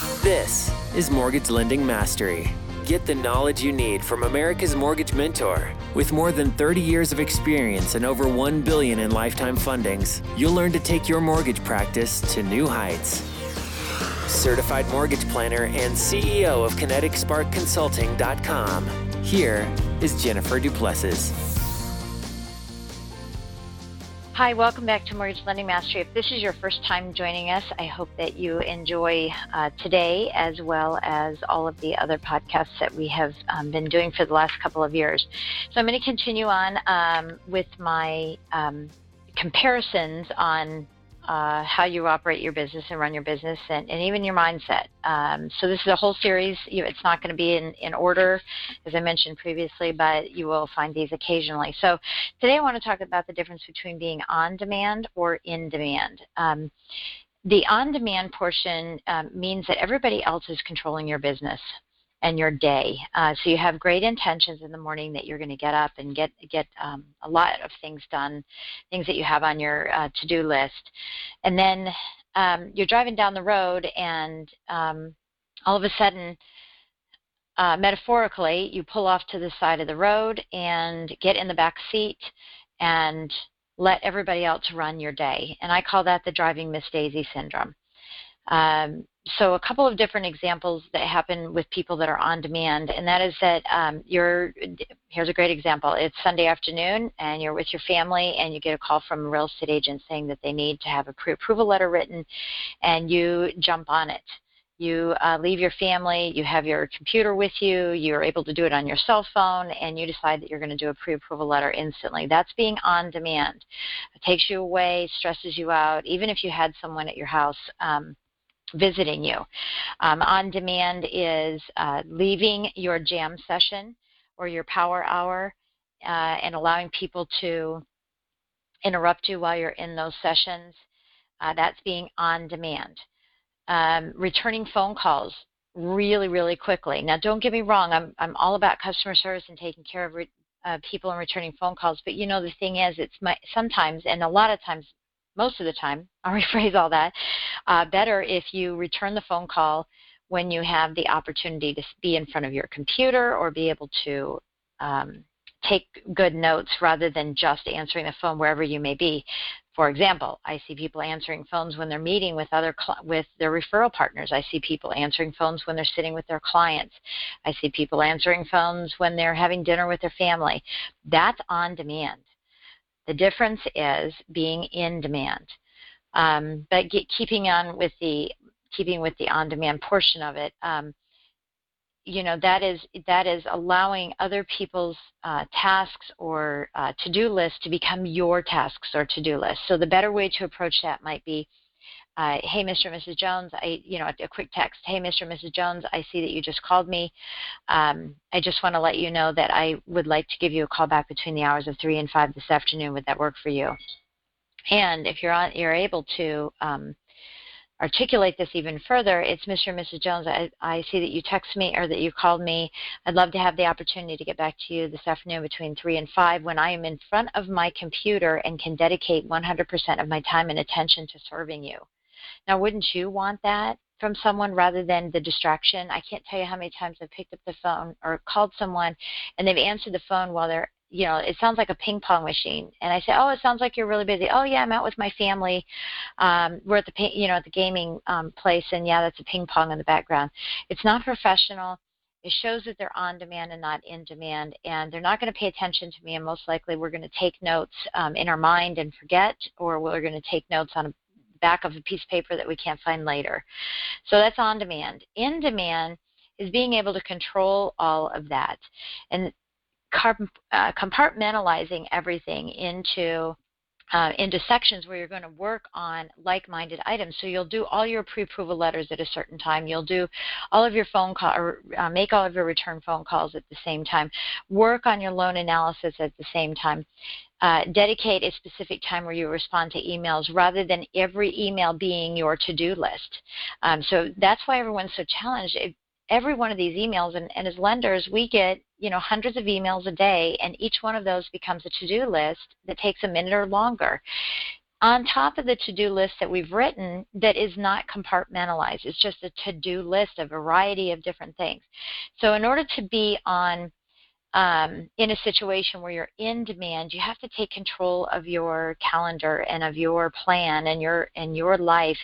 This is Mortgage Lending Mastery. Get the knowledge you need from America's Mortgage Mentor. With more than 30 years of experience and over 1 billion in lifetime fundings, you'll learn to take your mortgage practice to new heights. Certified mortgage planner and CEO of KineticSparkConsulting.com. Here is Jennifer Du Plessis. Hi, welcome back to Mortgage Lending Mastery. If this is your first time joining us, I hope that you enjoy uh, today as well as all of the other podcasts that we have um, been doing for the last couple of years. So I'm going to continue on um, with my um, comparisons on uh, how you operate your business and run your business and, and even your mindset. Um, so this is a whole series. You, it's not going to be in, in order, as I mentioned previously, but you will find these occasionally. So today I want to talk about the difference between being on demand or in demand. Um, the on demand portion um, means that everybody else is controlling your business and your day. Uh, so you have great intentions in the morning that you're going to get up and get get um, a lot of things done, things that you have on your uh, to-do list, and then um, you're driving down the road and um, all of a sudden. Uh, metaphorically, you pull off to the side of the road and get in the back seat and let everybody else run your day. And I call that the driving Miss Daisy syndrome. Um, so a couple of different examples that happen with people that are on demand, and that is that um, you're here's a great example. It's Sunday afternoon, and you're with your family, and you get a call from a real estate agent saying that they need to have a pre-approval letter written, and you jump on it. You uh, leave your family, you have your computer with you, you're able to do it on your cell phone, and you decide that you're going to do a pre approval letter instantly. That's being on demand. It takes you away, stresses you out, even if you had someone at your house. Um, visiting you. Um, on demand is uh, leaving your jam session or your power hour uh, and allowing people to interrupt you while you're in those sessions. Uh, that's being on demand. Um, returning phone calls really, really quickly. Now, don't get me wrong, I'm, I'm all about customer service and taking care of re- uh, people and returning phone calls, but you know, the thing is, it's my, sometimes, and a lot of times, most of the time, I'll rephrase all that, uh, better if you return the phone call when you have the opportunity to be in front of your computer or be able to um, take good notes rather than just answering the phone wherever you may be. For example, I see people answering phones when they're meeting with other cl- with their referral partners. I see people answering phones when they're sitting with their clients. I see people answering phones when they're having dinner with their family. That's on demand. The difference is being in demand. Um, but get, keeping on with the keeping with the on-demand portion of it, um, you know that is that is allowing other people's uh, tasks or uh, to-do lists to become your tasks or to-do lists. So the better way to approach that might be, uh, "Hey, Mr. and Mrs. Jones, I you know a, quick text. Hey, Mr. and Mrs. Jones, I see that you just called me. Um, I just want to let you know that I would like to give you a call back between the hours of three and five this afternoon. Would that work for you?" And if you're on, you're able to um, articulate this even further, it's Mr. and Mrs. Jones. I, I see that you text me or that you called me. I'd love to have the opportunity to get back to you this afternoon between 3 and 5 when I am in front of my computer and can dedicate 100% of my time and attention to serving you. Now, wouldn't you want that from someone rather than the distraction? I can't tell you how many times I've picked up the phone or called someone and they've answered the phone while they're you know, it sounds like a ping pong machine. And I say, oh, it sounds like you're really busy. Oh, yeah, I'm out with my family. Um, we're at the, you know, at the gaming um, place, and yeah, that's a ping pong in the background. It's not professional. It shows that they're on demand and not in demand, and they're not going to pay attention to me. And most likely, we're going to take notes um, in our mind and forget, or we're going to take notes on a back of a piece of paper that we can't find later. So that's on demand. In demand is being able to control all of that. And uh, compartmentalizing everything into uh, into sections where you're going to work on like-minded items. So you'll do all your pre-approval letters at a certain time. You'll do all of your phone call or uh, make all of your return phone calls at the same time. Work on your loan analysis at the same time. Uh, dedicate a specific time where you respond to emails rather than every email being your to-do list. Um, so that's why everyone's so challenged. It, every one of these emails, and, and as lenders, we get you know hundreds of emails a day, and each one of those becomes a to-do list that takes a minute or longer. On top of the to-do list that we've written, that is not compartmentalized. It's just a to-do list, a variety of different things. So in order to be on um, in a situation where you're in demand, you have to take control of your calendar and of your plan and your and your life,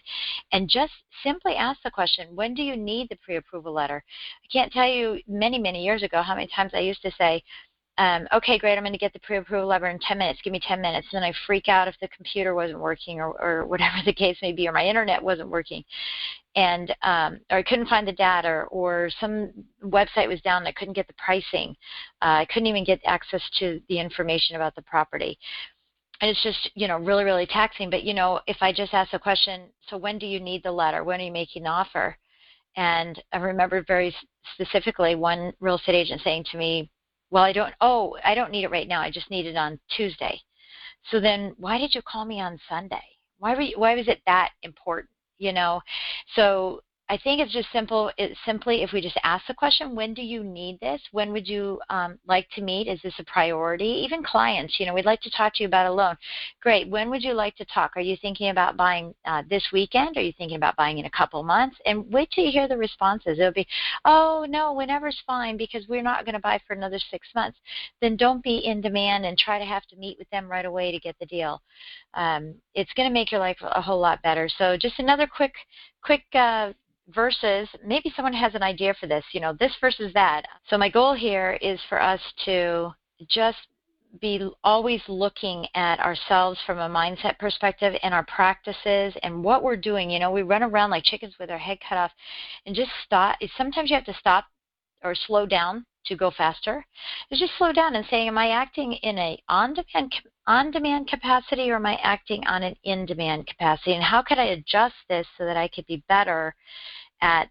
and just simply ask the question: When do you need the pre-approval letter? I can't tell you many many years ago how many times I used to say, um, okay, great, I'm going to get the pre-approval letter in 10 minutes. Give me 10 minutes. And then I freak out if the computer wasn't working or, or whatever the case may be, or my internet wasn't working, and um, or I couldn't find the data, or some website was down and I couldn't get the pricing. Uh, I couldn't even get access to the information about the property. And it's just, you know, really, really taxing. But, you know, if I just ask the question, so when do you need the letter? When are you making the offer? And I remember very specifically one real estate agent saying to me, well, I don't, oh, I don't need it right now. I just need it on Tuesday. So then why did you call me on Sunday? Why, were you, why was it that important? You know, so I think it's just simple. It's simply if we just ask the question, when do you need this? When would you um, like to meet? Is this a priority? Even clients, you know, we'd like to talk to you about a loan. Great. When would you like to talk? Are you thinking about buying uh, this weekend? Are you thinking about buying in a couple months? And wait till you hear the responses. It'll be, oh no, whenever's fine because we're not going to buy for another six months. Then don't be in demand and try to have to meet with them right away to get the deal. Um, it's going to make your life a whole lot better. So just another quick, quick. Uh, versus maybe someone has an idea for this, you know, this versus that. So my goal here is for us to just be always looking at ourselves from a mindset perspective and our practices and what we're doing. You know, we run around like chickens with our head cut off and just stop. Sometimes you have to stop or slow down to go faster. Is just slow down and saying, am I acting in a on-demand on-demand capacity or am I acting on an in-demand capacity? And how could I adjust this so that I could be better at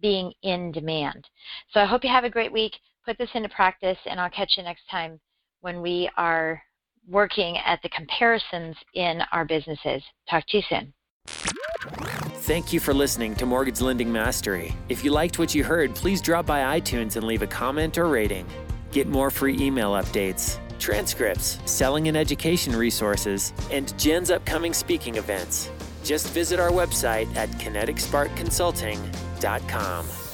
being in demand? So I hope you have a great week. Put this into practice, and I'll catch you next time when we are working at the comparisons in our businesses. Talk to you soon. Thank you for listening to Mortgage Lending Mastery. If you liked what you heard, please drop by iTunes and leave a comment or rating. Get more free email updates transcripts, selling and education resources, and Jen's upcoming speaking events. Just visit our website at kineticsparkconsulting.com.